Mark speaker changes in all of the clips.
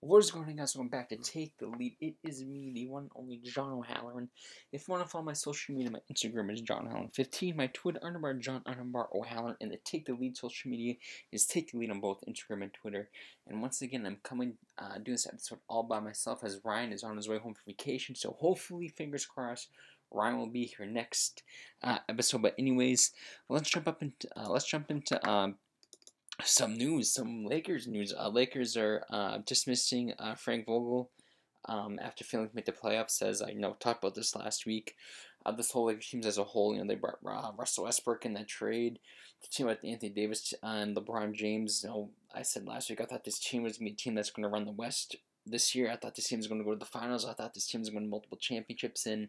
Speaker 1: What is going on, guys? Welcome back to Take the Lead. It is me, the one and only John O'Halloran. If you want to follow my social media, my Instagram is John O'Halloran15, my Twitter underbar John underbar O'Halloran, and the Take the Lead social media is Take the Lead on both Instagram and Twitter. And once again, I'm coming, uh, doing this episode all by myself as Ryan is on his way home from vacation. So hopefully, fingers crossed, Ryan will be here next uh, episode. But anyways, let's jump up into uh, let's jump into um, some news, some Lakers news. Uh, Lakers are uh, dismissing uh, Frank Vogel um, after failing to make the playoffs. As I know talked about this last week, uh, this whole Lakers team as a whole, you know, they brought uh, Russell Westbrook in that trade. The team with Anthony Davis and LeBron James. You know, I said last week I thought this team was gonna be a team that's going to run the West this year. I thought this team was going to go to the finals. I thought this team was going to multiple championships and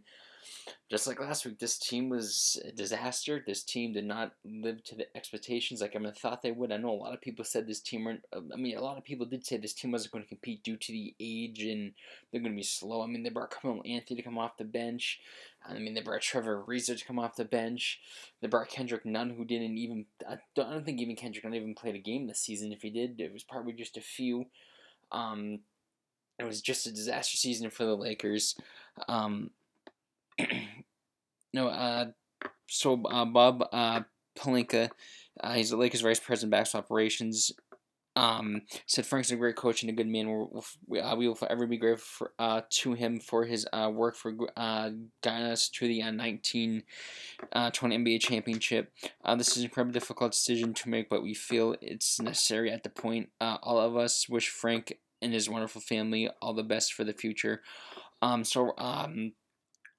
Speaker 1: just like last week, this team was a disaster. This team did not live to the expectations like I mean, thought they would. I know a lot of people said this team weren't. I mean, a lot of people did say this team wasn't going to compete due to the age and they're going to be slow. I mean, they brought Carmelo Anthony to come off the bench. I mean, they brought Trevor Ariza to come off the bench. They brought Kendrick Nunn, who didn't even. I don't, I don't think even Kendrick Nunn even played a game this season. If he did, it was probably just a few. Um, it was just a disaster season for the Lakers. Um, no, uh, so uh, Rob uh, Pelinka, uh, he's the Lakers vice president of basketball operations. Um, said Frank's a great coach and a good man. We'll, we, uh, we will forever be grateful for, uh, to him for his uh, work for uh, guiding us to the uh, 19 uh, 20 NBA championship. Uh, this is an incredibly difficult decision to make, but we feel it's necessary at the point. Uh, all of us wish Frank and his wonderful family all the best for the future. Um, so um,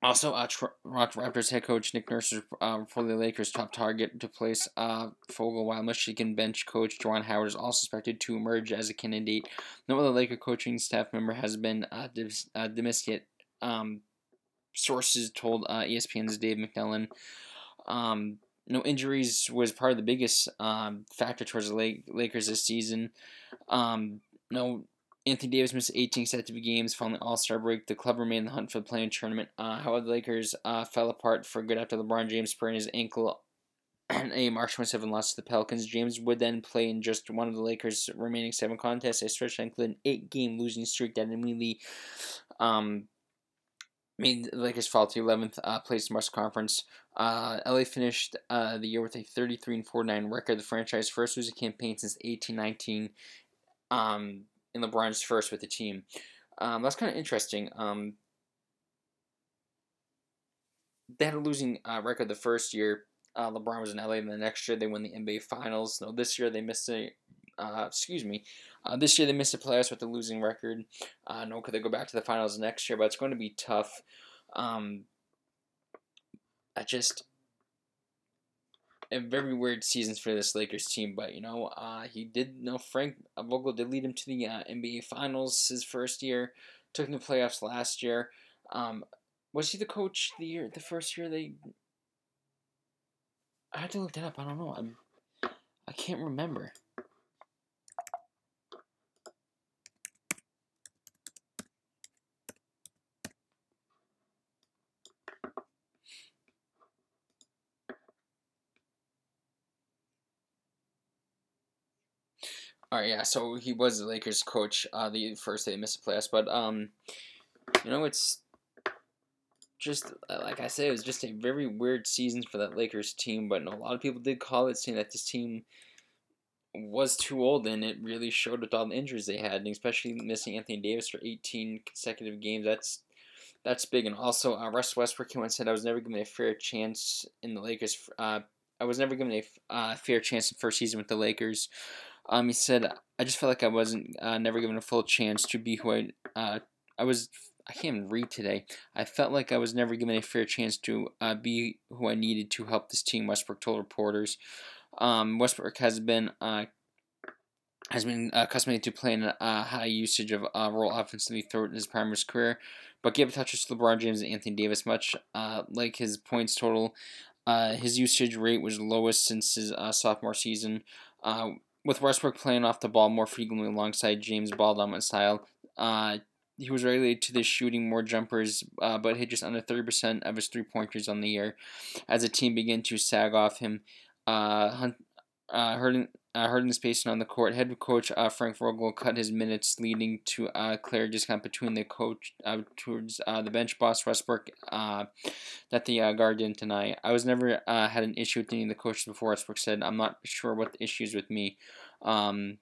Speaker 1: also, uh, Raptors head coach Nick Nurse is uh, for the Lakers' top target to place uh, Vogel, while Michigan bench coach Juwan Howard is also expected to emerge as a candidate. No other Laker coaching staff member has been uh, dis- uh, dismissed yet. Um, sources told uh, ESPN's Dave McMillan. Um, no injuries was part of the biggest um, factor towards the Lakers this season. Um, no Anthony Davis missed 18 consecutive games following the All Star break. The club remained in the hunt for the play-in tournament. Uh, however, the Lakers uh, fell apart for good after LeBron James sprained his ankle and a March 27 loss to the Pelicans. James would then play in just one of the Lakers' remaining seven contests. A stretch that included an eight-game losing streak that immediately um, made the Lakers fall to 11th uh, place in the West Conference. Uh, LA finished uh, the year with a 33 and 49 record, the franchise first losing campaign since 1819. Um, in LeBron's first with the team. Um, that's kind of interesting. Um, they had a losing uh, record the first year. Uh, LeBron was in LA, and the next year they won the NBA Finals. No, this year they missed a. Uh, excuse me. Uh, this year they missed the playoffs with a losing record. Uh, no, could they go back to the finals next year? But it's going to be tough. Um, I just very weird seasons for this Lakers team, but you know, uh, he did. You know, Frank Vogel did lead him to the uh, NBA Finals his first year. Took him to the playoffs last year. Um, was he the coach the year the first year they? I had to look that up. I don't know. I'm. I can't remember. All right, yeah. So he was the Lakers coach uh, the first day they missed the playoffs, but um, you know it's just uh, like I said, it was just a very weird season for that Lakers team. But a lot of people did call it, saying that this team was too old, and it really showed with all the injuries they had, and especially missing Anthony Davis for 18 consecutive games. That's that's big, and also uh, Russ Westbrook and said I was never given a fair chance in the Lakers. Uh, I was never given a uh, fair chance in first season with the Lakers. Um, he said, "I just felt like I wasn't uh, never given a full chance to be who I uh, I was. I can't even read today. I felt like I was never given a fair chance to uh, be who I needed to help this team." Westbrook told reporters. Um, Westbrook has been uh, has been uh, accustomed to playing a high usage of uh, role offensively throughout his primary career, but gave touches to LeBron James and Anthony Davis much uh, like his points total. Uh, his usage rate was lowest since his uh, sophomore season. Uh, with Westbrook playing off the ball more frequently alongside James' ball dominant style, uh, he was relegated to the shooting more jumpers, uh, but hit just under 30% of his three pointers on the year. As the team began to sag off him, uh, hunt, uh, hurting, uh, hurting the spacing on the court. Head coach uh, Frank Vogel cut his minutes, leading to uh, clear discount between the coach uh, towards uh, the bench boss Westbrook uh, that the uh, guard didn't deny. I was never uh, had an issue with any of the coaches before. Westbrook said, "I'm not sure what the issue is with me." Um,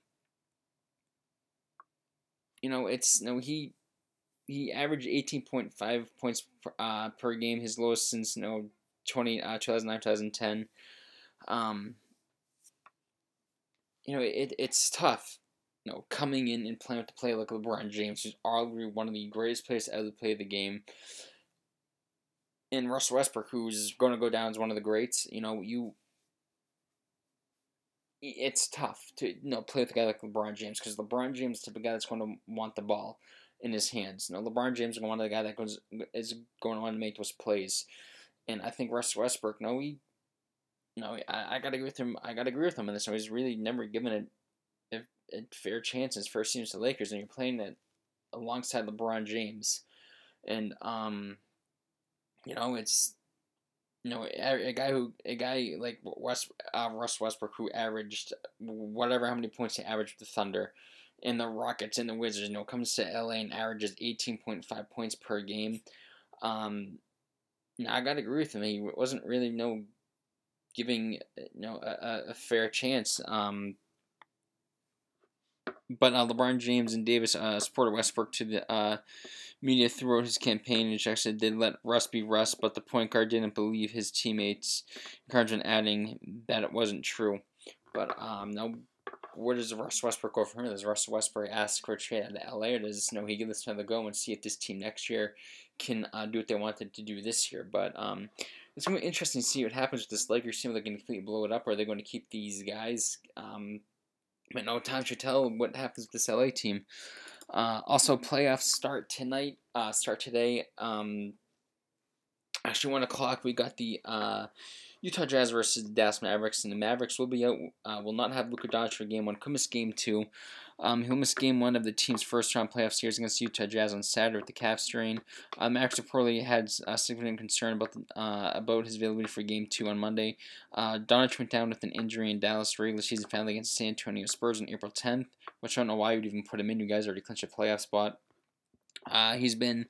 Speaker 1: you know, it's you no know, he he averaged 18.5 points per, uh, per game, his lowest since you know 20 uh, 2009 2010. Um, you know, it, it's tough, you know, coming in and playing with the play like LeBron James, who's arguably one of the greatest players ever to play the game. And Russell Westbrook, who's going to go down as one of the greats, you know, you. It's tough to you know play with a guy like LeBron James because LeBron James is the type of guy that's going to want the ball in his hands. You know, LeBron James is one of the guy that goes is going on to make those plays, and I think Russell Westbrook, no, he no, I, I gotta agree with him. I gotta agree with him on this. He's really never given it a, a, fair chance his first season to the Lakers, and you're playing it alongside LeBron James, and um, you know it's you know a, a guy who a guy like West uh, Russ Westbrook who averaged whatever how many points he averaged with the Thunder. and the Rockets and the Wizards, you know, comes to LA and averages 18.5 points per game. Um, now I gotta agree with him. He wasn't really no giving you know a, a fair chance. Um, but uh, LeBron James and Davis uh, supported Westbrook to the uh, media throughout his campaign, which actually did let Russ be Russ, but the point guard didn't believe his teammates' encouragement, adding that it wasn't true. But um, now, where does Russ Westbrook go from here? Does Russ Westbrook ask for a trade out of LA, or does you know, he give this another go and see if this team next year can uh, do what they wanted to do this year? But um, it's going to be interesting to see what happens with this Lakers team. Are they going to completely blow it up, or are they going to keep these guys? Um, but no time should tell what happens with this LA team. Uh, also, playoffs start tonight. Uh, start today. Um, actually, one o'clock. We got the uh, Utah Jazz versus the Dallas Mavericks, and the Mavericks will be out. Uh, will not have Luka Doncic for game one. Miss game two. Um, he'll miss game one of the team's first round playoff series against Utah Jazz on Saturday with the calf strain. Um, Mavs reportedly had a significant concern about the, uh, about his availability for game two on Monday. Uh, Doncic went down with an injury in Dallas regular season finale against the San Antonio Spurs on April 10th, which I don't know why you would even put him in. You guys already clinched a playoff spot. Uh, he's been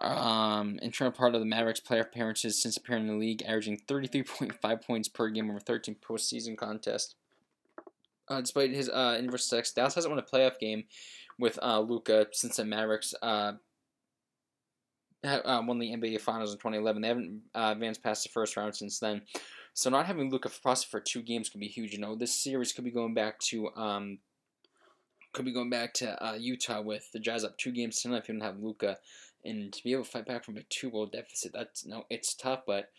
Speaker 1: um, integral part of the Mavericks player appearances since appearing in the league, averaging 33.5 points per game over 13 postseason contests. Uh, despite his uh, inverse sex, Dallas hasn't won a playoff game with uh, Luka since the Mavericks uh, uh, won the NBA Finals in 2011. They haven't uh, advanced past the first round since then. So not having Luka possibly for two games could be huge. You know, this series could be going back to um, could be going back to uh, Utah with the Jazz up two games tonight if you don't have Luka, and to be able to fight back from a two goal deficit, that's no, it's tough. But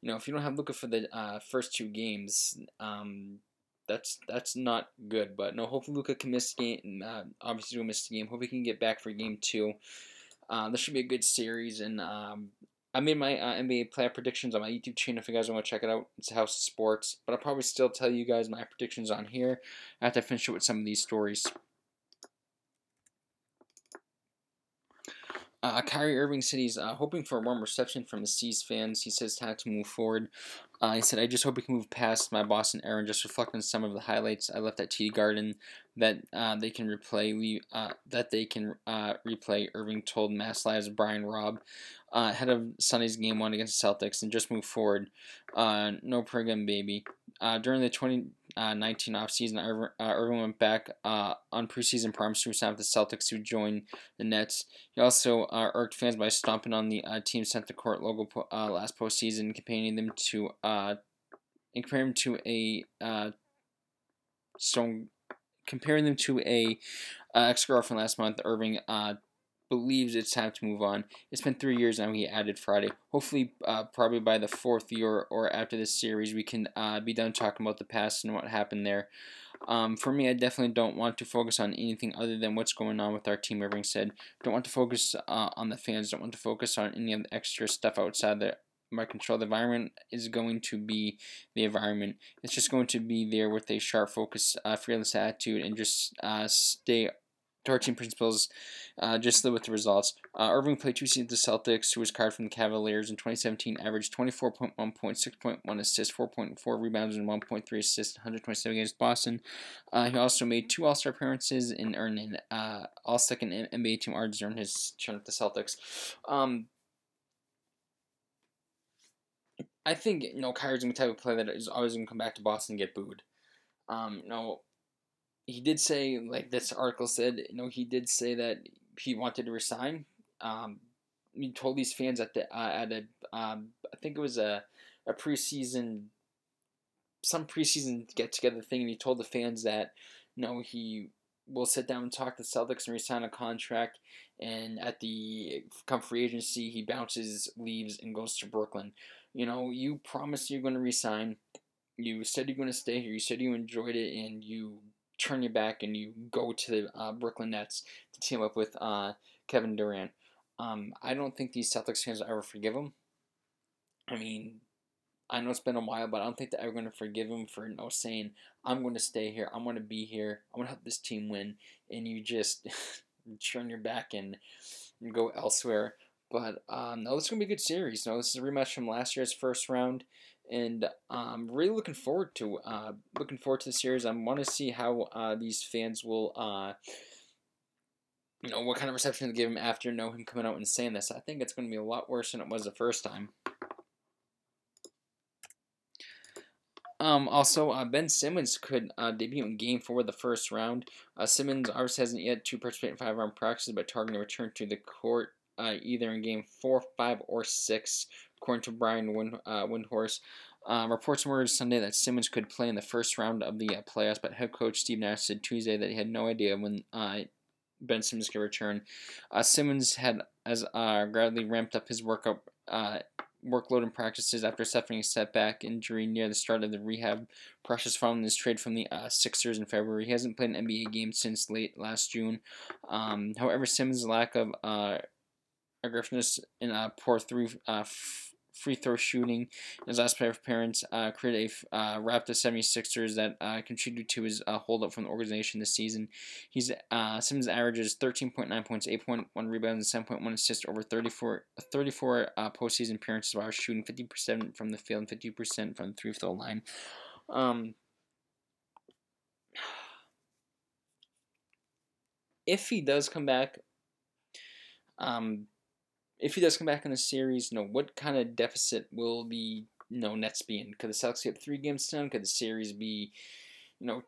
Speaker 1: you know, if you don't have Luka for the first two games, um, that's that's not good. But no, hopefully Luka can miss game. Uh, obviously, will miss the game. Hope he can get back for game two. Uh, this should be a good series, and um, I made my uh, NBA player predictions on my YouTube channel. If you guys want to check it out, it's House of Sports. But I'll probably still tell you guys my predictions on here I finish it with some of these stories. Uh, Kyrie Irving said he's uh, hoping for a warm reception from the C's fans. He says time to move forward. Uh, he said, I just hope we can move past my era and just reflect on some of the highlights I left at TD Garden that uh, they can replay. We, Uh, that they can uh, replay. Irving told Mass Live's Brian Robb uh, ahead of Sunday's game one against the Celtics and just move forward. Uh, no program, baby. During the 2019 offseason, Irving, uh, Irving went back uh, on preseason promise to sign with the Celtics, who joined the Nets. He also uh, irked fans by stomping on the uh, team sent to court logo po- uh, last postseason, comparing them to uh, comparing them to a uh, so comparing them to a uh, ex girlfriend last month. Irving uh, believes it's time to move on. It's been three years now. He added Friday. Hopefully, uh, probably by the fourth year or after this series, we can uh, be done talking about the past and what happened there. Um, for me, I definitely don't want to focus on anything other than what's going on with our team. Irving said, "Don't want to focus uh, on the fans. Don't want to focus on any of the extra stuff outside the my control. The environment is going to be the environment. It's just going to be there with a sharp focus, uh, fearless attitude, and just uh, stay to our team principles, uh, just with the results. Uh, Irving played two seasons with the Celtics, who was card from the Cavaliers in 2017, averaged 24.1 points, 6.1 assists, 4.4 rebounds, and 1.3 assists, 127 against Boston. Uh, he also made two All Star appearances and earned an uh, All Second NBA Team honors during his turn with the Celtics. Um, I think you know Kyrie's the type of player that is always going to come back to Boston and get booed. Um, you know, he did say, like this article said, you know, he did say that he wanted to resign. Um, he told these fans at the uh, at a um, I think it was a a preseason some preseason get together thing, and he told the fans that you know he will sit down and talk to Celtics and resign a contract, and at the come free agency he bounces, leaves, and goes to Brooklyn. You know, you promised you're going to resign. You said you're going to stay here. You said you enjoyed it, and you turn your back and you go to the uh, Brooklyn Nets to team up with uh, Kevin Durant. Um, I don't think these Celtics fans will ever forgive him. I mean, I know it's been a while, but I don't think they're ever going to forgive him for you know, saying, I'm going to stay here, I'm going to be here, I'm going to help this team win, and you just turn your back and go elsewhere. But um, no, this is going to be a good series. No, this is a rematch from last year's first round and I'm um, really looking forward to uh, looking forward to the series. I want to see how uh, these fans will, uh, you know, what kind of reception they give him after know him coming out and saying this. I think it's going to be a lot worse than it was the first time. Um, also, uh, Ben Simmons could uh, debut in Game Four of the first round. Uh, Simmons obviously hasn't yet to participate in five round practices, but targeting to return to the court uh, either in Game Four, Five, or Six according to Brian Wind, uh, Windhorst. Um, reports emerged Sunday that Simmons could play in the first round of the uh, playoffs, but head coach Steve Nash said Tuesday that he had no idea when uh, Ben Simmons could return. Uh, Simmons had as uh, gradually ramped up his workup uh, workload in practices after suffering a setback injury near the start of the rehab process following his trade from the uh, Sixers in February. He hasn't played an NBA game since late last June. Um, however, Simmons' lack of uh, aggressiveness in poor three uh, free throw shooting. His last pair of parents uh, created a uh, Raptor 76ers that uh, contributed to his uh, holdup from the organization this season. He's uh, Simmons averages 13.9 points, 8.1 rebounds, and 7.1 assists over 34, 34 uh, postseason appearances while shooting 50% from the field and 50% from the three throw line. Um, if he does come back, um, if he does come back in the series, you know, what kind of deficit will the you know, Nets be in? Could the Celtics get three games to none? Could the series be, you know,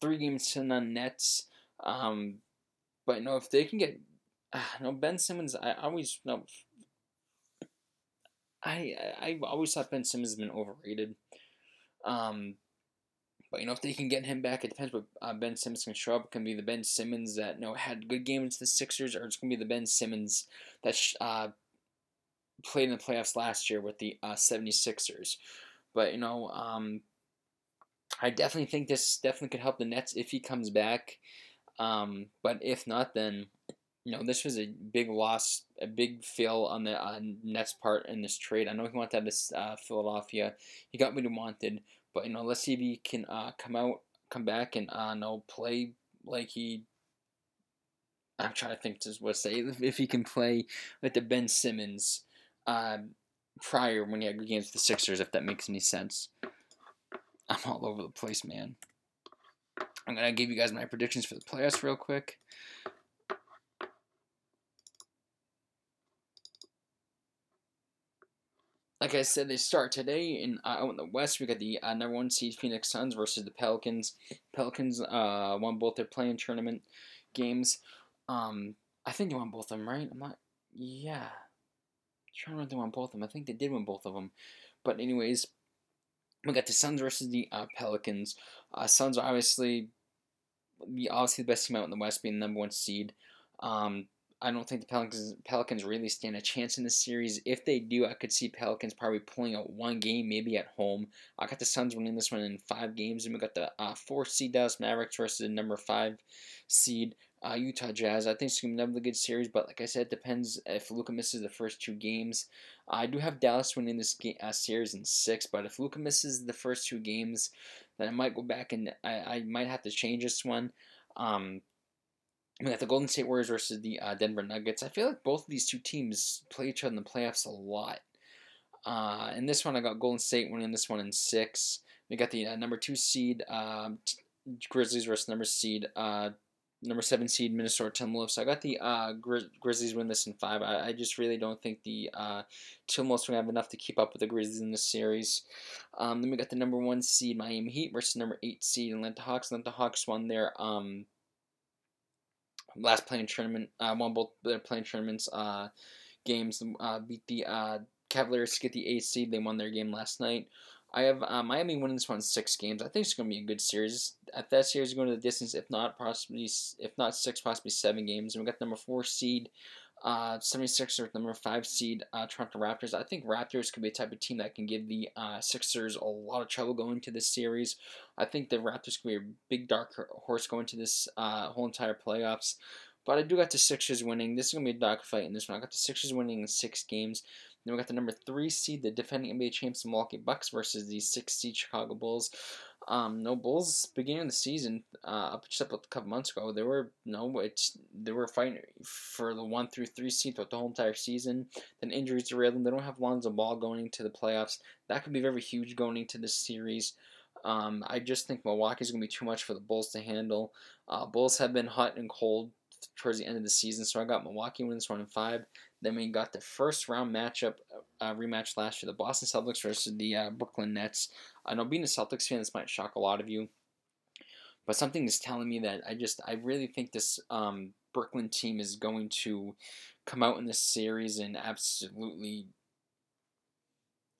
Speaker 1: three games to none Nets? Um, but you know, if they can get, uh, you know, Ben Simmons, I always you know, I I've always thought Ben Simmons has been overrated. Um, but you know, if they can get him back, it depends what uh, Ben Simmons can show up. It can be the Ben Simmons that you know had good games the Sixers, or it's gonna be the Ben Simmons that uh, played in the playoffs last year with the uh, 76ers. But you know, um, I definitely think this definitely could help the Nets if he comes back. Um, but if not, then you know this was a big loss, a big fail on the uh, Nets part in this trade. I know he wanted to have uh, Philadelphia. He got what he wanted, but you know, let's see if he can uh, come out, come back, and uh, no play like he. I'm trying to think to what say if he can play like the Ben Simmons uh, prior when he had games with the Sixers, if that makes any sense. I'm all over the place, man. I'm gonna give you guys my predictions for the playoffs real quick. Like I said, they start today in uh, out in the West. We got the uh, number one seed Phoenix Suns versus the Pelicans. Pelicans uh, won both their playing tournament games. Um, I think they won both of them, right? I'm not. Yeah, I'm trying to remember they won both of them. I think they did win both of them. But anyways, we got the Suns versus the uh, Pelicans. Uh, Suns are obviously, obviously the best team out in the West, being the number one seed. Um, I don't think the Pelicans Pelicans really stand a chance in this series. If they do, I could see Pelicans probably pulling out one game, maybe at home. I got the Suns winning this one in five games, and we got the uh, four seed Dallas Mavericks versus the number five seed uh, Utah Jazz. I think it's gonna be another good series, but like I said, it depends if Luka misses the first two games. I do have Dallas winning this game, uh, series in six, but if Luka misses the first two games, then I might go back and I, I might have to change this one. Um, we got the Golden State Warriors versus the uh, Denver Nuggets. I feel like both of these two teams play each other in the playoffs a lot. Uh, in this one, I got Golden State winning this one in six. We got the uh, number two seed um, Grizzlies versus number seed uh, number seven seed Minnesota Timberwolves. I got the uh, Grizz- Grizzlies win this in five. I, I just really don't think the uh, Timberwolves will have enough to keep up with the Grizzlies in this series. Um, then we got the number one seed Miami Heat versus number eight seed Atlanta Hawks. Atlanta Hawks won their um, last playing tournament. Uh, won both their playing tournaments uh, games. Uh, beat the uh, Cavaliers to get the eighth seed. They won their game last night. I have uh, Miami winning this one six games. I think it's going to be a good series. At that series, going to the distance, if not possibly, if not six, possibly seven games. And we got number four seed, uh, 76ers, number five seed, uh, Toronto Raptors. I think Raptors could be a type of team that can give the uh, Sixers a lot of trouble going to this series. I think the Raptors could be a big dark horse going to this uh, whole entire playoffs. But I do got the Sixers winning. This is going to be a dog fight in this one. I got the Sixers winning in six games. Then we got the number three seed, the defending NBA champs, Milwaukee Bucks, versus the six seed Chicago Bulls. Um, no Bulls beginning the season, uh, up just up a couple months ago, they were no, it's they were fighting for the one through three seed throughout the whole entire season. Then injuries derailed them. They don't have Lonzo Ball going into the playoffs. That could be very huge going into this series. Um, I just think Milwaukee's going to be too much for the Bulls to handle. Uh, Bulls have been hot and cold towards the end of the season, so I got Milwaukee wins one and five. Then we got the first round matchup uh, rematch last year, the Boston Celtics versus the uh, Brooklyn Nets. I know being a Celtics fan, this might shock a lot of you, but something is telling me that I just I really think this um, Brooklyn team is going to come out in this series and absolutely.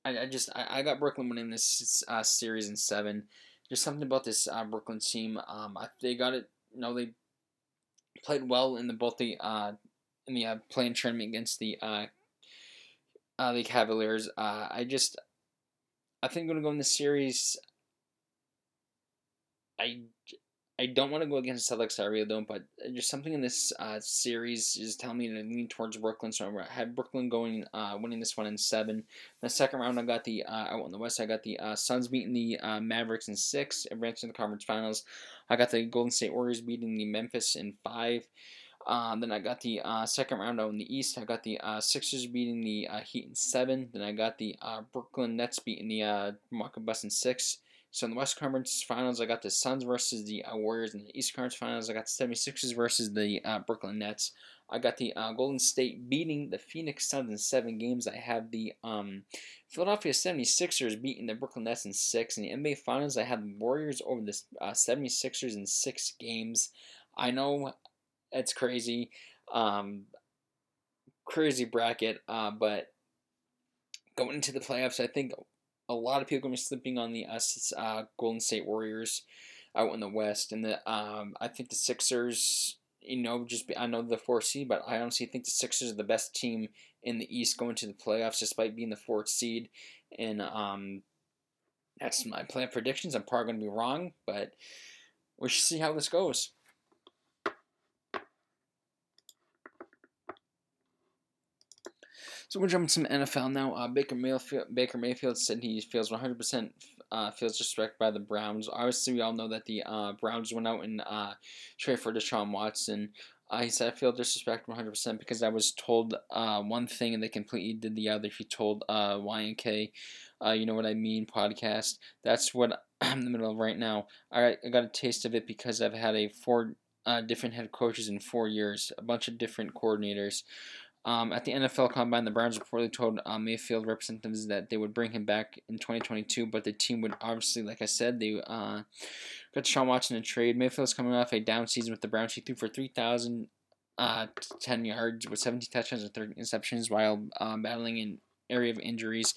Speaker 1: I, I just I, I got Brooklyn winning this uh, series in seven. Just something about this uh, Brooklyn team. Um, I, they got it. You know they played well in the both the uh, in the uh, playing tournament against the uh, uh, the Cavaliers. Uh, I just I think I'm gonna go in the series. I I don't want to go against Celtics. I really don't, but just something in this uh, series is telling me to lean towards Brooklyn. So I have Brooklyn going, uh, winning this one in seven. In the second round, I got the uh, out in the West. I got the uh, Suns beating the uh, Mavericks in six, advancing to the conference finals. I got the Golden State Warriors beating the Memphis in five. Uh, then I got the uh, second round out in the East. I got the uh, Sixers beating the uh, Heat in seven. Then I got the uh, Brooklyn Nets beating the uh, Milwaukee Bucks in six. So in the West Conference Finals, I got the Suns versus the uh, Warriors. In the East Conference Finals, I got the 76ers versus the uh, Brooklyn Nets. I got the uh, Golden State beating the Phoenix Suns in seven games. I have the um, Philadelphia 76ers beating the Brooklyn Nets in six. In the NBA Finals, I have the Warriors over the uh, 76ers in six games. I know it's crazy. Um, crazy bracket, uh, but going into the playoffs, I think a lot of people are going to be slipping on the us uh, Golden State Warriors out in the West, and the um, I think the Sixers. You know, just be, I know the fourth seed, but I honestly think the Sixers are the best team in the East going to the playoffs, despite being the fourth seed. And um, that's my plan predictions. I'm probably going to be wrong, but we should see how this goes. So we're jumping to some NFL now. Uh, Baker Mayfield, Baker Mayfield said he feels 100% uh, feels disrespected by the Browns. Obviously, we all know that the uh, Browns went out and uh, traded for Deshaun Watson. Uh, he said, I feel disrespected 100% because I was told uh, one thing and they completely did the other. He told uh, YNK, uh, you know what I mean, podcast. That's what I'm in the middle of right now. I, I got a taste of it because I've had a four uh, different head coaches in four years, a bunch of different coordinators. Um, at the NFL Combine, the Browns reportedly told uh, Mayfield representatives that they would bring him back in 2022, but the team would obviously, like I said, they uh, got Sean Watson in trade. Mayfield's coming off a down season with the Browns. He threw for 3,010 uh, yards with 17 touchdowns and 30 interceptions while uh, battling an area of injuries.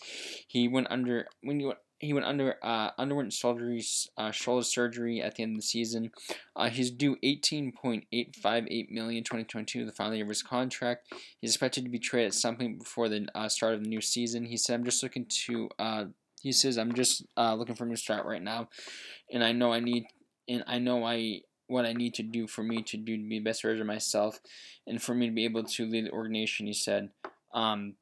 Speaker 1: He went under when you he went under uh, underwent surgery, uh, shoulder surgery at the end of the season. Uh, he's due 18.858 million 2022, the final year of his contract. He's expected to be traded at some point before the uh, start of the new season. He said, "I'm just looking to." Uh, he says, "I'm just uh, looking for a new start right now, and I know I need, and I know I." What I need to do for me to do to be the best version of myself, and for me to be able to lead the organization, he said. Um,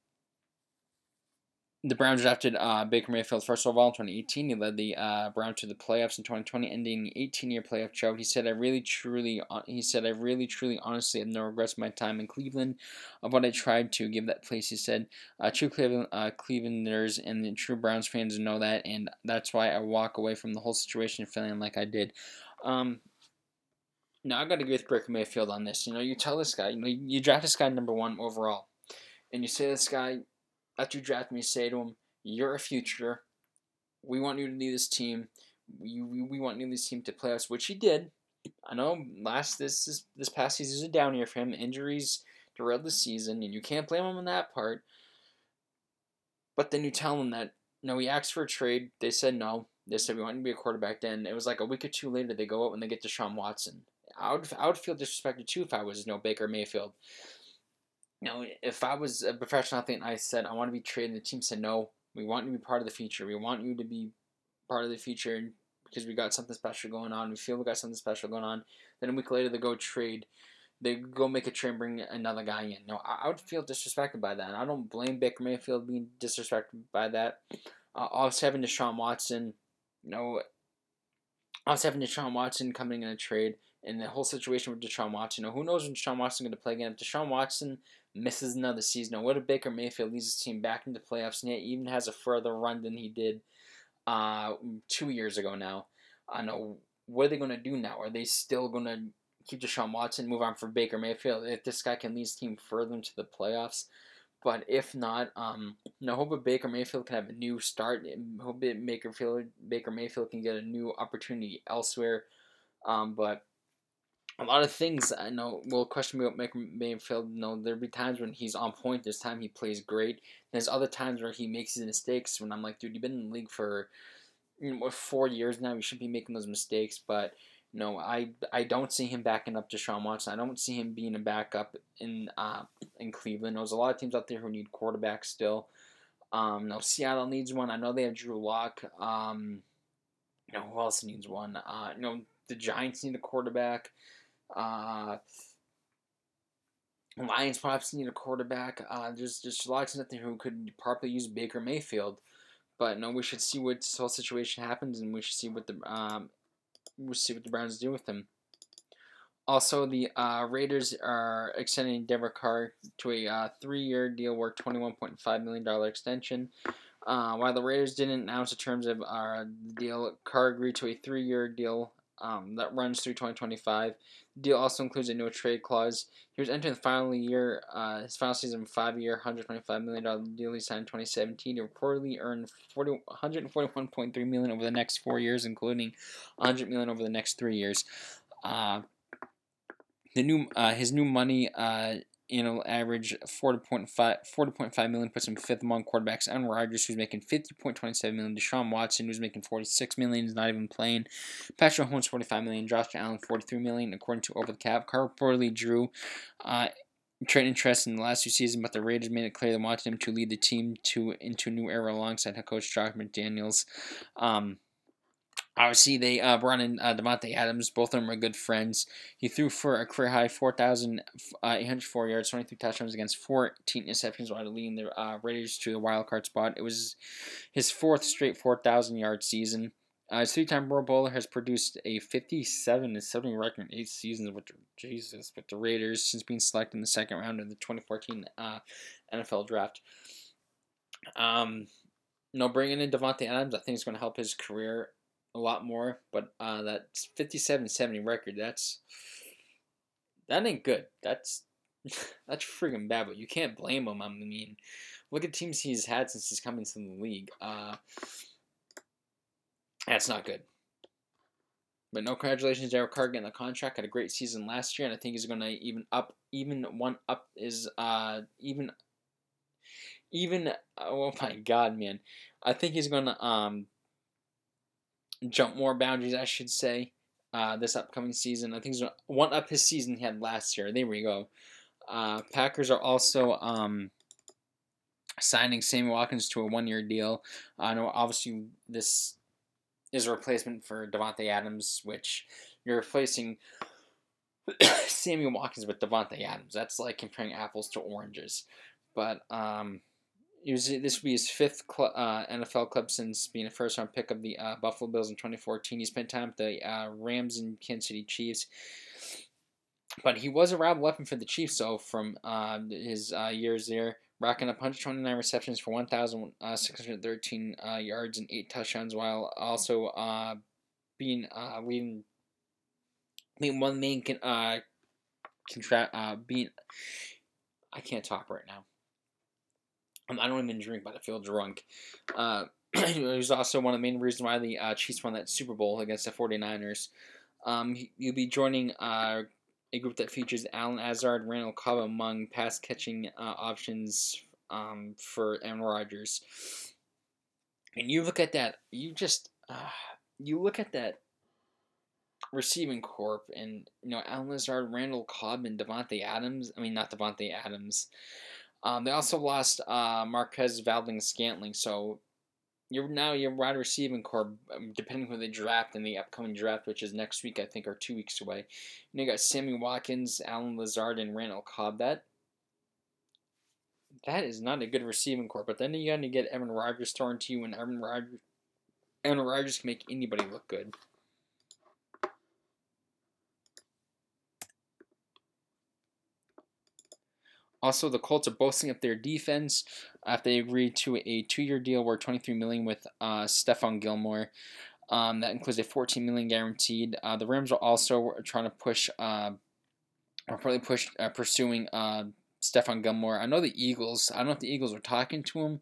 Speaker 1: the Browns drafted uh, Baker Mayfield first overall in 2018. He led the uh, Browns to the playoffs in 2020, ending the 18-year playoff drought. He said, "I really, truly," uh, he said, "I really, truly, honestly have no regrets my time in Cleveland, of what I tried to give that place." He said, uh, "True Cleveland, uh, Clevelanders and the true Browns fans know that, and that's why I walk away from the whole situation feeling like I did." Um, now I got to agree with Baker Mayfield on this. You know, you tell this guy, you know, you draft this guy number one overall, and you say this guy after you draft me, say to him, "You're a future. We want you to lead this team. We, we, we want you to lead this team to playoffs," which he did. I know last this is this past season is a down year for him. Injuries derailed the season, and you can't blame him on that part. But then you tell him that no, he asked for a trade. They said no. They said we want you to be a quarterback. Then it was like a week or two later they go out and they get Deshaun Watson. I would I would feel disrespected too if I was you know Baker Mayfield you know, if I was a professional athlete and I said I want to be traded, the team said no, we want you to be part of the future. We want you to be part of the future because we got something special going on. We feel we got something special going on. Then a week later, they go trade. They go make a trade bring another guy in. No, I, would feel disrespected by that. I don't blame Baker Mayfield being disrespected by that. Uh, also having Deshaun Watson, you know, also having Deshaun Watson coming in a trade and the whole situation with Deshaun Watson. You know, who knows when Deshaun Watson going to play again? If Deshaun Watson misses another season. What if Baker Mayfield leads his team back into playoffs and he even has a further run than he did uh, two years ago now? I know. What are they going to do now? Are they still going to keep Deshaun Watson, move on for Baker Mayfield? If this guy can lead his team further into the playoffs, but if not, um, no hope Baker Mayfield can have a new start. Hope Baker Mayfield Baker Mayfield can get a new opportunity elsewhere. Um, but a lot of things I know will question me about Baker Mayfield. You know, there'll be times when he's on point. There's time he plays great. There's other times where he makes his mistakes. When I'm like, dude, you've been in the league for you know, four years now. You should be making those mistakes. But you know, I I don't see him backing up Deshaun Watson. I don't see him being a backup in uh, in Cleveland. There's a lot of teams out there who need quarterbacks still. Um, no, Seattle needs one. I know they have Drew Lock. Um, you know, who else needs one? Uh, you know, the Giants need a quarterback. Uh, Lions perhaps need a quarterback. Uh, there's just lots of nothing who could probably use Baker Mayfield, but no, we should see what this whole situation happens, and we should see what the um, we'll see what the Browns do with him. Also, the uh, Raiders are extending Derek Carr to a uh, three-year deal worth $21.5 million extension. Uh, while the Raiders didn't announce the terms of uh, the deal, Carr agreed to a three-year deal um, that runs through 2025. The deal also includes a no trade clause. He was entering the final year, uh, his final season, five year, $125 million deal he signed in 2017. He reportedly earned 40, $141.3 million over the next four years, including 100 million over the next three years. Uh, the new uh, his new money uh, you know, average 40.5, 40.5 million, puts him fifth among quarterbacks. Aaron Rodgers, who's making 50.27 million. Deshaun Watson, who's making 46 million, is not even playing. Patrick Mahomes, 45 million. Josh Allen, 43 million, according to Over the Cap. Reportedly drew uh, trade interest in the last two seasons, but the Raiders made it clear they wanted him to lead the team to into a new era alongside head coach Josh McDaniels. Um, Obviously, they uh, brought in uh, Davante Adams. Both of them are good friends. He threw for a career high 4,804 uh, yards, 23 touchdowns against 14 interceptions while leading the uh, Raiders to the wild card spot. It was his fourth straight 4,000 yard season. Uh, his three-time Pro Bowler has produced a 57 and 70 record in eight seasons with the, Jesus with the Raiders since being selected in the second round of the 2014 uh, NFL Draft. Um, bringing in Davante Adams, I think is going to help his career a lot more, but uh, that 57-70 record, that's that ain't good. That's that's freaking bad, but you can't blame him. I mean, look at teams he's had since he's come into the league. Uh, that's not good. But no congratulations, Derek Carr getting the contract. Had a great season last year, and I think he's gonna even up, even one up is uh even even oh my god, man, I think he's gonna um jump more boundaries, I should say, uh, this upcoming season. I think one up his season he had last year. There we go. Uh, Packers are also um, signing Sammy Watkins to a one-year deal. I know obviously this is a replacement for Davante Adams, which you're replacing Sammy Watkins with Davante Adams. That's like comparing apples to oranges. But um, Was, this would be his fifth cl- uh, NFL club since being a first round pick of the uh, Buffalo Bills in 2014. He spent time with the uh, Rams and Kansas City Chiefs. But he was a reliable weapon for the Chiefs, though, from uh, his uh, years there, racking up 129 receptions for 1,613 uh, yards and eight touchdowns, while also being leading, being one main con- contra- uh, being. I can't talk right now. Um, I don't even drink, but I feel drunk. Uh, he was also one of the main reasons why the uh, Chiefs won that Super Bowl against the 49ers. Um, you'll be joining uh, a group that features Allen Lazard, Randall Cobb among pass catching uh, options um, for Aaron Rodgers. And you look at that, you just uh, you look at that receiving corp, and you know Allen Lazard, Randall Cobb, and Davante Adams. I mean, not Davante Adams. Um, they also lost uh, Marquez Valdes-Scantling, so you're now your wide receiving core, um, depending who they draft in the upcoming draft, which is next week, I think, or two weeks away. And you got Sammy Watkins, Allen Lazard, and Randall Cobb. That that is not a good receiving core. But then you got to get Aaron Rodgers thrown to you, and Aaron Rodgers, Aaron Rodgers can make anybody look good. Also, the Colts are boasting up their defense after they agreed to a two-year deal worth 23 million with uh, Stephon Gilmore. Um, that includes a 14 million guaranteed. Uh, the Rams are also trying to push, uh, are probably push uh, pursuing uh, Stephon Gilmore. I know the Eagles. I don't know if the Eagles are talking to him,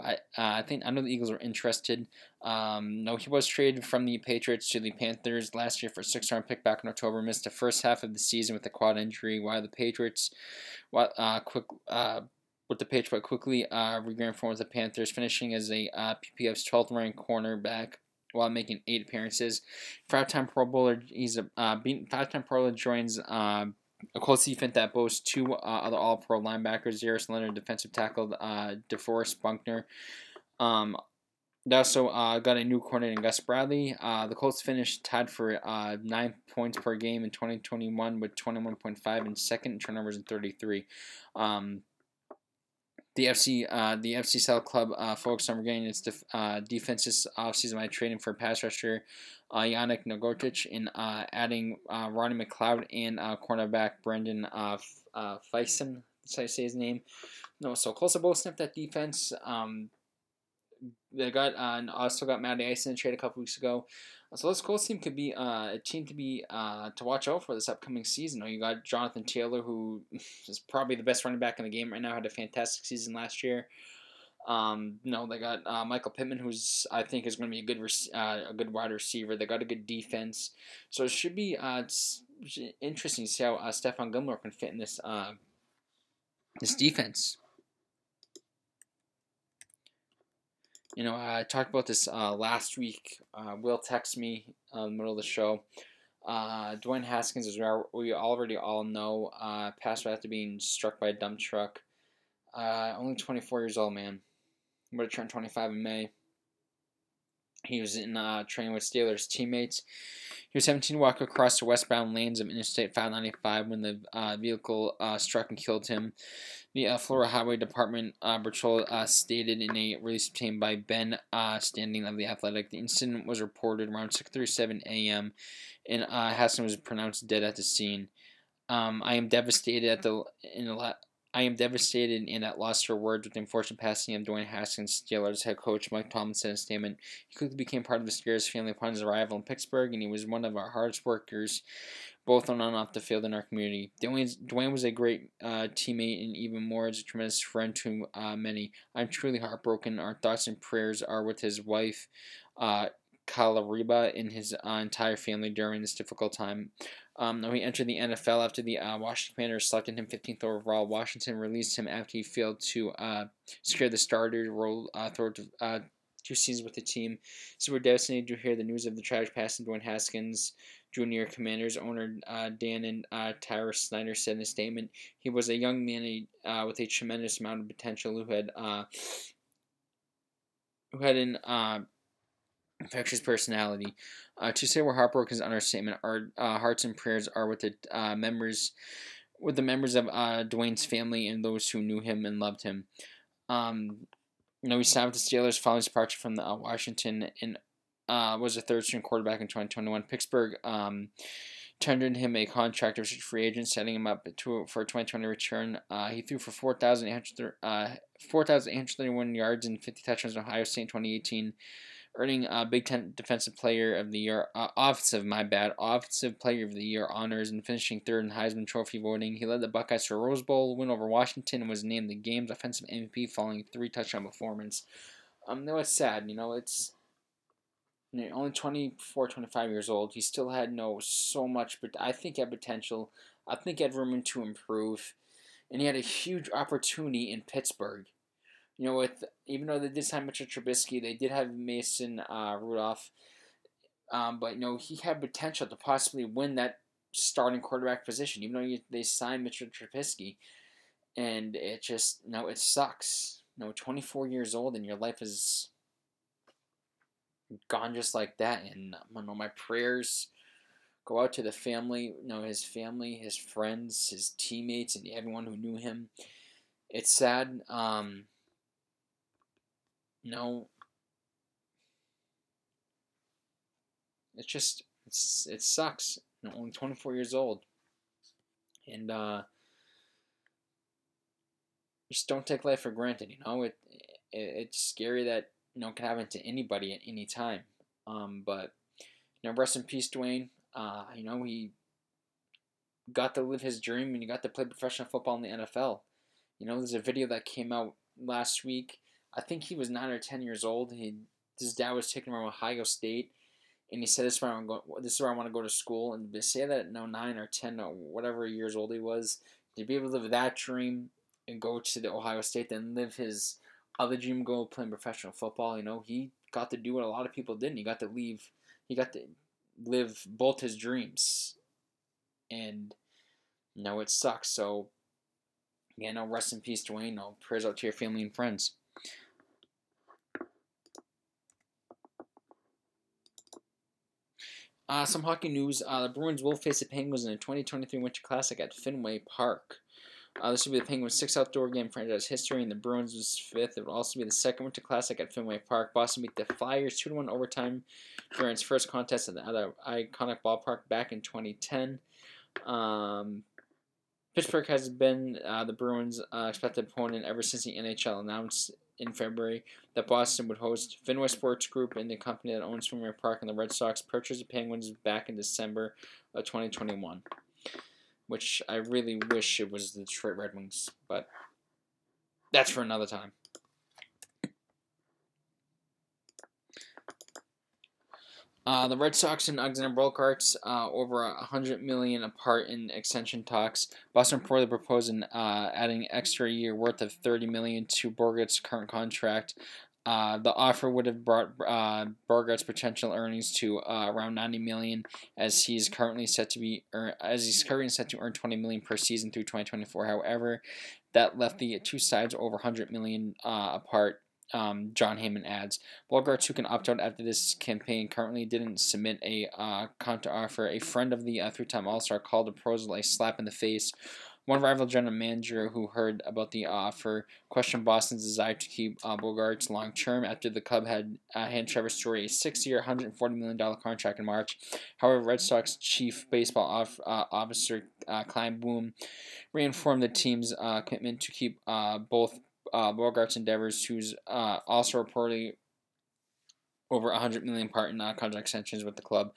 Speaker 1: but uh, I think I know the Eagles are interested. Um, no, he was traded from the Patriots to the Panthers last year for a six-round pick back in October. Missed the first half of the season with a quad injury. While the Patriots, while uh, quick uh, with the Patriots quickly uh, regained form with the Panthers, finishing as a uh, PFF's 12th ranked cornerback while making eight appearances. Five-time Pro Bowler, he's a uh, five-time Pro Bowler joins. Uh, a close defense that boasts two uh, other All Pro linebackers, Darius Leonard, defensive tackle uh, DeForest Buckner. Um, they also uh, got a new coordinator in Gus Bradley. Uh, the Colts finished tied for uh, nine points per game in 2021 with 21.5 and second turnovers in 33. Um, the AFC uh, the AFC South Club uh, focused on regaining its def- uh, defenses offseason by trading for pass rusher uh, Yannick Nagortic and uh, adding uh, Ronnie McLeod and uh, cornerback Brendan uh, F- uh, Feisen. I say his name? No, so both sniffed that defense. Um, they got uh, and also got Matty Ice in a trade a couple weeks ago. So this Colts team could be uh, a team to be uh, to watch out for this upcoming season. You got Jonathan Taylor, who is probably the best running back in the game right now. Had a fantastic season last year. Um, no, they got uh, Michael Pittman, who's I think is going to be a good rec- uh, a good wide receiver. They got a good defense, so it should be uh, interesting to see how uh, Stephon Gilmore can fit in this uh, this defense. You know, I talked about this uh, last week. Uh, Will text me uh, in the middle of the show. Uh, Dwayne Haskins, as we already all know, uh, passed after being struck by a dump truck. Uh, only 24 years old, man. Would have turned 25 in May. He was in training with Steelers teammates. He was 17 to walk across the westbound lanes of Interstate 595 when the uh, vehicle uh, struck and killed him. The uh, Florida Highway Department uh, patrol uh, stated in a release obtained by Ben uh, Standig of the Athletic, the incident was reported around 6:37 a.m. and Haskins was pronounced dead at the scene. Um, I am devastated at the in the I am devastated and at loss for words with the unfortunate passing of Dwayne Haskins, Steelers head coach Mike Tomlin said in a statement. He quickly became part of the Steelers family upon his arrival in Pittsburgh, and he was one of our hardest workers, both on and off the field in our community. Dwayne, was a great uh, teammate and even more as a tremendous friend to uh, many. I'm truly heartbroken. Our thoughts and prayers are with his wife, uh, Kalabrya, and his uh, entire family during this difficult time. Um, he entered the NFL after the uh, Washington Commanders selected him 15th overall. Washington released him after he failed to uh, secure the starter role uh, throughout uh, two seasons with the team. So we're devastated to hear the news of the tragic passing of Dwayne Haskins. Junior Commanders owner uh, Dan and uh, Tanya Snyder said in a statement, he was a young man uh, with a tremendous amount of potential who had uh, who had an uh, infectious personality. Uh, to say we're heartbroken is understatement. Our uh, hearts and prayers are with the uh, members, with the members of uh, Dwayne's family and those who knew him and loved him. Um, you know, he signed with the Steelers following his departure from the, uh, Washington and uh, was a third string quarterback in 2021. Pittsburgh um, tendered him a contract as a free agent, setting him up to, for a 2020 return. He threw for 4,831 uh, 4, yards and 50 touchdowns in Ohio State in 2018 earning uh, Big Ten Defensive Player of the Year, uh, offensive, my bad, offensive Player of the Year honors and finishing third in Heisman Trophy voting. He led the Buckeyes to a Rose Bowl win over Washington and was named the game's offensive MVP following three touchdown performance. Um, no, it's sad, you know, it's you know, only 24, 25 years old. He still had no so much, but I think he had potential. I think he had room to improve, and he had a huge opportunity in Pittsburgh you know, with even though they did sign Mitchell Trubisky, they did have Mason uh, Rudolph, um, but you know he had potential to possibly win that starting quarterback position. Even though you, they signed Mitchell Trubisky, and it just no, it sucks. You know, 24 years old and your life is gone just like that. And you know, my prayers go out to the family. You know, his family, his friends, his teammates, and everyone who knew him. It's sad. Um, no. It's just it's it sucks. Only 24 years old. And uh just don't take life for granted, you know? It, it it's scary that you know it can happen to anybody at any time. Um but you know, rest in peace, Dwayne. Uh, you know, he got to live his dream and he got to play professional football in the NFL. You know, there's a video that came out last week I think he was nine or ten years old. He his dad was taking him around Ohio State, and he said, "This is where I'm going. This is where I want to go to school." And to say that at no nine or ten or whatever years old he was, to be able to live that dream and go to the Ohio State, then live his other dream, go playing professional football. You know, he got to do what a lot of people didn't. He got to leave. He got to live both his dreams, and you know it sucks. So, yeah, no rest in peace, Dwayne. No prayers out to your family and friends. Uh, some hockey news. Uh, the Bruins will face the Penguins in the 2023 Winter Classic at Fenway Park. Uh, this will be the Penguins' sixth outdoor game franchise history, and the Bruins' fifth. It will also be the second Winter Classic at Fenway Park. Boston beat the Flyers 2 1 overtime during its first contest at the other iconic ballpark back in 2010. Um, Pittsburgh has been uh, the Bruins' uh, expected opponent ever since the NHL announced in February that Boston would host Fenway Sports Group and the company that owns Fenway Park and the Red Sox purchased the Penguins back in December of 2021. Which I really wish it was the Detroit Red Wings, but that's for another time. Uh, the Red Sox and Alexander Bogaerts uh, over a hundred million apart in extension talks. Boston reportedly proposing uh, adding extra year worth of thirty million to Bogaerts' current contract. Uh, the offer would have brought uh, Bogaerts' potential earnings to uh, around 90 million, as he's currently set to be earn, as he's currently set to earn 20 million per season through 2024. However, that left the two sides over 100 million uh, apart um, Jon Heyman adds. Bogaerts, who can opt out after this campaign, currently didn't submit a uh, counter offer. A friend of the uh, three time All Star called the proposal a slap in the face. One rival general manager who heard about the offer questioned Boston's desire to keep uh, Bogaerts long term after the club had uh, handed Trevor Story a six year, $140 million contract in March. However, Red Sox chief baseball off, uh, officer uh, Chaim Bloom reinformed the team's uh, commitment to keep uh, both uh, Bogaerts and Devers, who's uh, also reportedly over 100 million part in contract extensions with the club.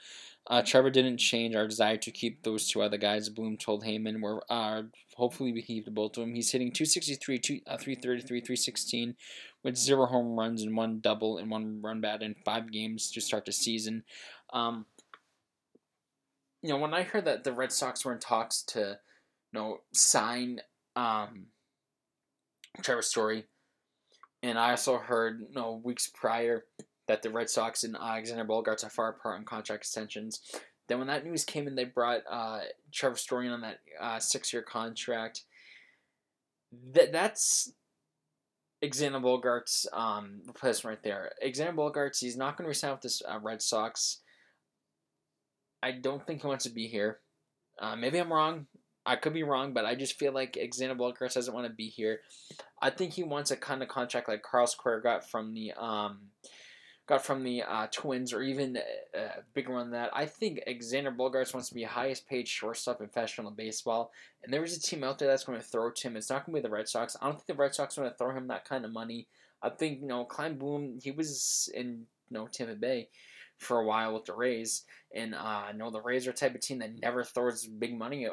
Speaker 1: Uh, Trevor didn't change our desire to keep those two other guys. Bloom told Heyman, "We're uh, hopefully we can keep the both of them." He's hitting 263, two, uh, 333, 316, with zero home runs and one double and one run bat in five games to start the season. Um, you know, when I heard that the Red Sox were in talks to, you know, sign um, Trevor Story. And I also heard, you know, weeks prior that the Red Sox and Alexander Bogaerts are far apart on contract extensions. Then when that news came in, they brought uh, Trevor Story on that uh, six-year contract. That that's Alexander Bogaerts' um, replacement right there. Alexander Bogaerts, he's not going to resign with this uh, Red Sox. I don't think he wants to be here. Uh, maybe I'm wrong. I could be wrong, but I just feel like Xander Bogaerts doesn't want to be here. I think he wants a kind of contract like Carlos Correa got from the um, got from the uh, Twins, or even a, a bigger one than that. I think Xander Bogaerts wants to be highest paid shortstop in professional baseball, and there is a team out there that's going to throw to him. It's not going to be the Red Sox. I don't think the Red Sox are going to throw him that kind of money. I think you know Chaim Bloom. He was in you know Tampa Bay for a while with the Rays, and uh, you know the Rays are a type of team that never throws big money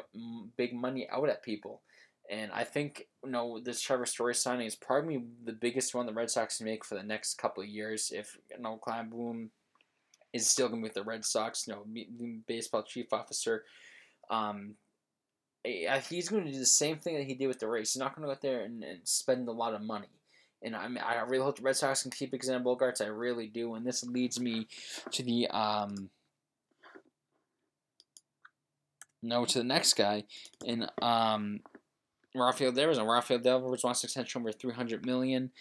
Speaker 1: big money out at people. And I think you know this Trevor Story signing is probably the biggest one the Red Sox can make for the next couple of years. If you know Chaim Bloom is still going to be with the Red Sox, you know, baseball chief officer. Um, he's going to do the same thing that he did with the Rays. He's not going to go out there and, and spend a lot of money. And I mean, I really hope the Red Sox can keep Xander Bogaerts. I really do. And this leads me to the um, no to the next guy, and um, Rafael Devers and Rafael Devers wants extension over 300 million.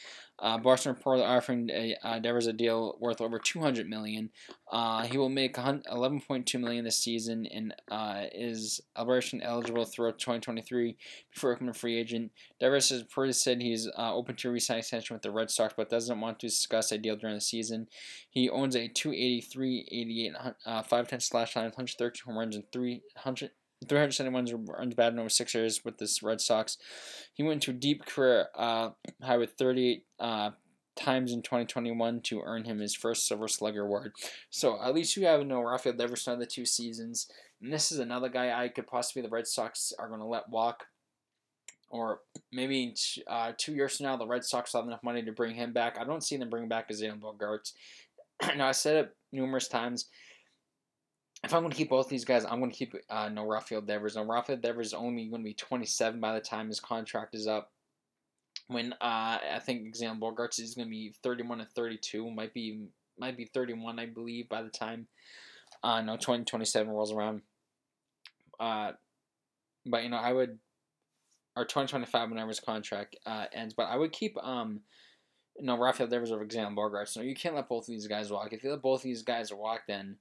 Speaker 1: Uh, Boston reported offering a, uh, Devers a deal worth over 200 million. Uh, he will make 11.2 million this season and uh, is arbitration eligible throughout 2023 before becoming a free agent. Devers has reportedly said he's uh, open to re-sign extension with the Red Sox, but doesn't want to discuss a deal during the season. He owns a 283, 88, uh, 510 slash line, 113 home runs and 300. 371 runs batted over six years with the Red Sox. He went to a deep career uh, high with 38 uh, times in 2021 to earn him his first Silver Slugger award. So at least you have no Rafael Devers on the two seasons. And this is another guy I could possibly the Red Sox are going to let walk. Or maybe uh, two years from now, the Red Sox have enough money to bring him back. I don't see them bring back Xander Bogaerts. now, I said it numerous times if I'm going to keep both these guys, I'm going to keep uh, no Rafael Devers. No Rafael Devers is only going to be 27 by the time his contract is up. When uh, I think Xander Bogaerts is going to be 31 and 32, might be might be 31, I believe, by the time uh, no 2027 rolls around. Uh, but you know, I would or 2025 whenever his contract uh, ends. But I would keep um, you know, Rafael Devers over Xander Bogaerts. No, you can't let both of these guys walk. If you let both of these guys walk, then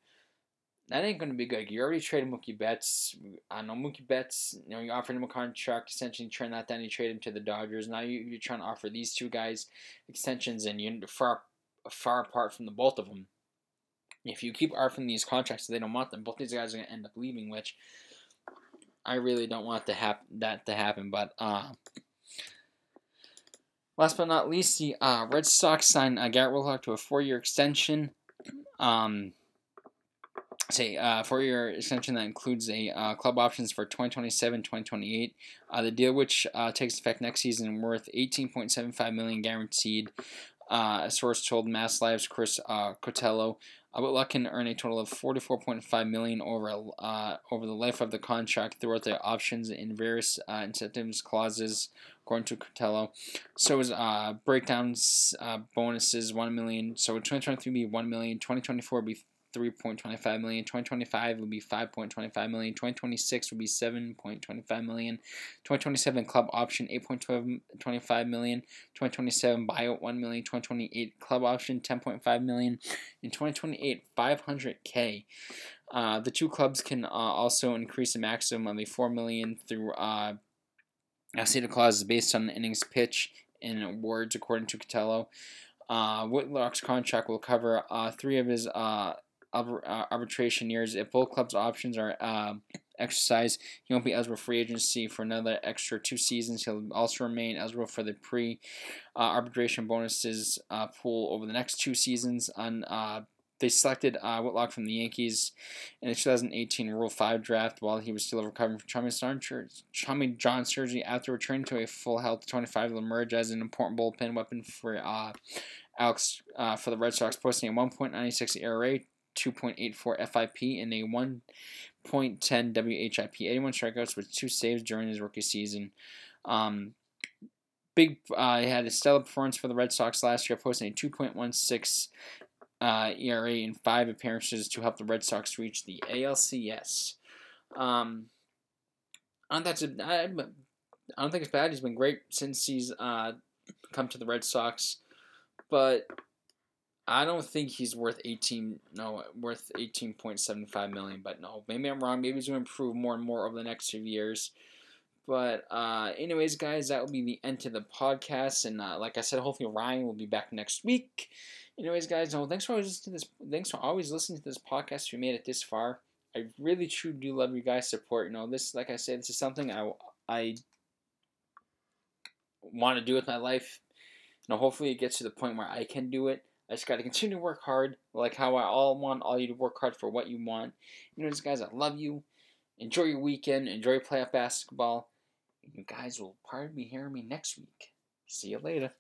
Speaker 1: that ain't going to be good. You already traded Mookie Betts. I know Mookie Betts, you know, you offered him a contract, essentially turn that down, you trade him to the Dodgers. Now you, you're trying to offer these two guys extensions, and you're far, far apart from the both of them. If you keep offering these contracts, they don't want them. Both these guys are going to end up leaving, which I really don't want to hap- that to happen. But uh, last but not least, the uh, Red Sox signed uh, Garrett Whitlock to a four-year extension. Um, say uh, for your extension that includes a uh, club options for 2027 2028 uh, the deal which uh, takes effect next season worth 18.75 million guaranteed uh, a source told MassLive's chris uh, Cotillo uh, Whitlock can earn a total of 44.5 million over over the life of the contract throughout the options and various incentives clauses, according to Cotillo. So is breakdowns bonuses 1 million. So 2023 be 1 million, 2024 be 3.25 million. 2025 will be 5.25 million. 2026 will be 7.25 million. 2027 club option 8.25 million. 2027 buyout 1 million. 2028 club option 10.5 million. In 2028 500k. Uh, the two clubs can uh, also increase a maximum of a 4 million through uh, stated clauses based on the innings pitch and awards, according to Cotillo. Uh, Whitlock's contract will cover uh, three of his uh, uh, arbitration years. If both clubs' options are uh, exercised, he won't be eligible for free agency for another extra two seasons. He'll also remain eligible for the pre uh, arbitration bonuses uh, pool over the next two seasons. On uh, they selected uh, Whitlock from the Yankees in the 2018 Rule 5 draft while he was still recovering from Tommy John surgery. After returning to a full health, 25 will emerge as an important bullpen weapon for Alex for the Red Sox, posting a 1.96 ERA, 2.84 FIP and a 1.10 WHIP. 81 strikeouts with two saves during his rookie season. Um, big, uh, had a stellar performance for the Red Sox last year, posting a 2.16 uh, ERA in five appearances to help the Red Sox reach the ALCS. Um, I don't, I don't think it's bad. He's been great since he's uh, come to the Red Sox, but I don't think he's worth 18 no worth 18.75 million but no maybe I'm wrong maybe he's to improve more and more over the next few years But uh, anyways, guys, that will be the end to the podcast. And uh, like I said, hopefully Ryan will be back next week. Anyways, guys, no, thanks for always listening to this. Thanks for always listening to this podcast. If you made it this far, I really truly do love you guys' support. You know, this, like I said, this is something I I want to do with my life. You know, hopefully it gets to the point where I can do it. I just got to continue to work hard, like how I all want all you to work hard for what you want. You know, these guys, I love you. Enjoy your weekend. Enjoy your playoff basketball. You guys will probably be hearing me next week. See you later.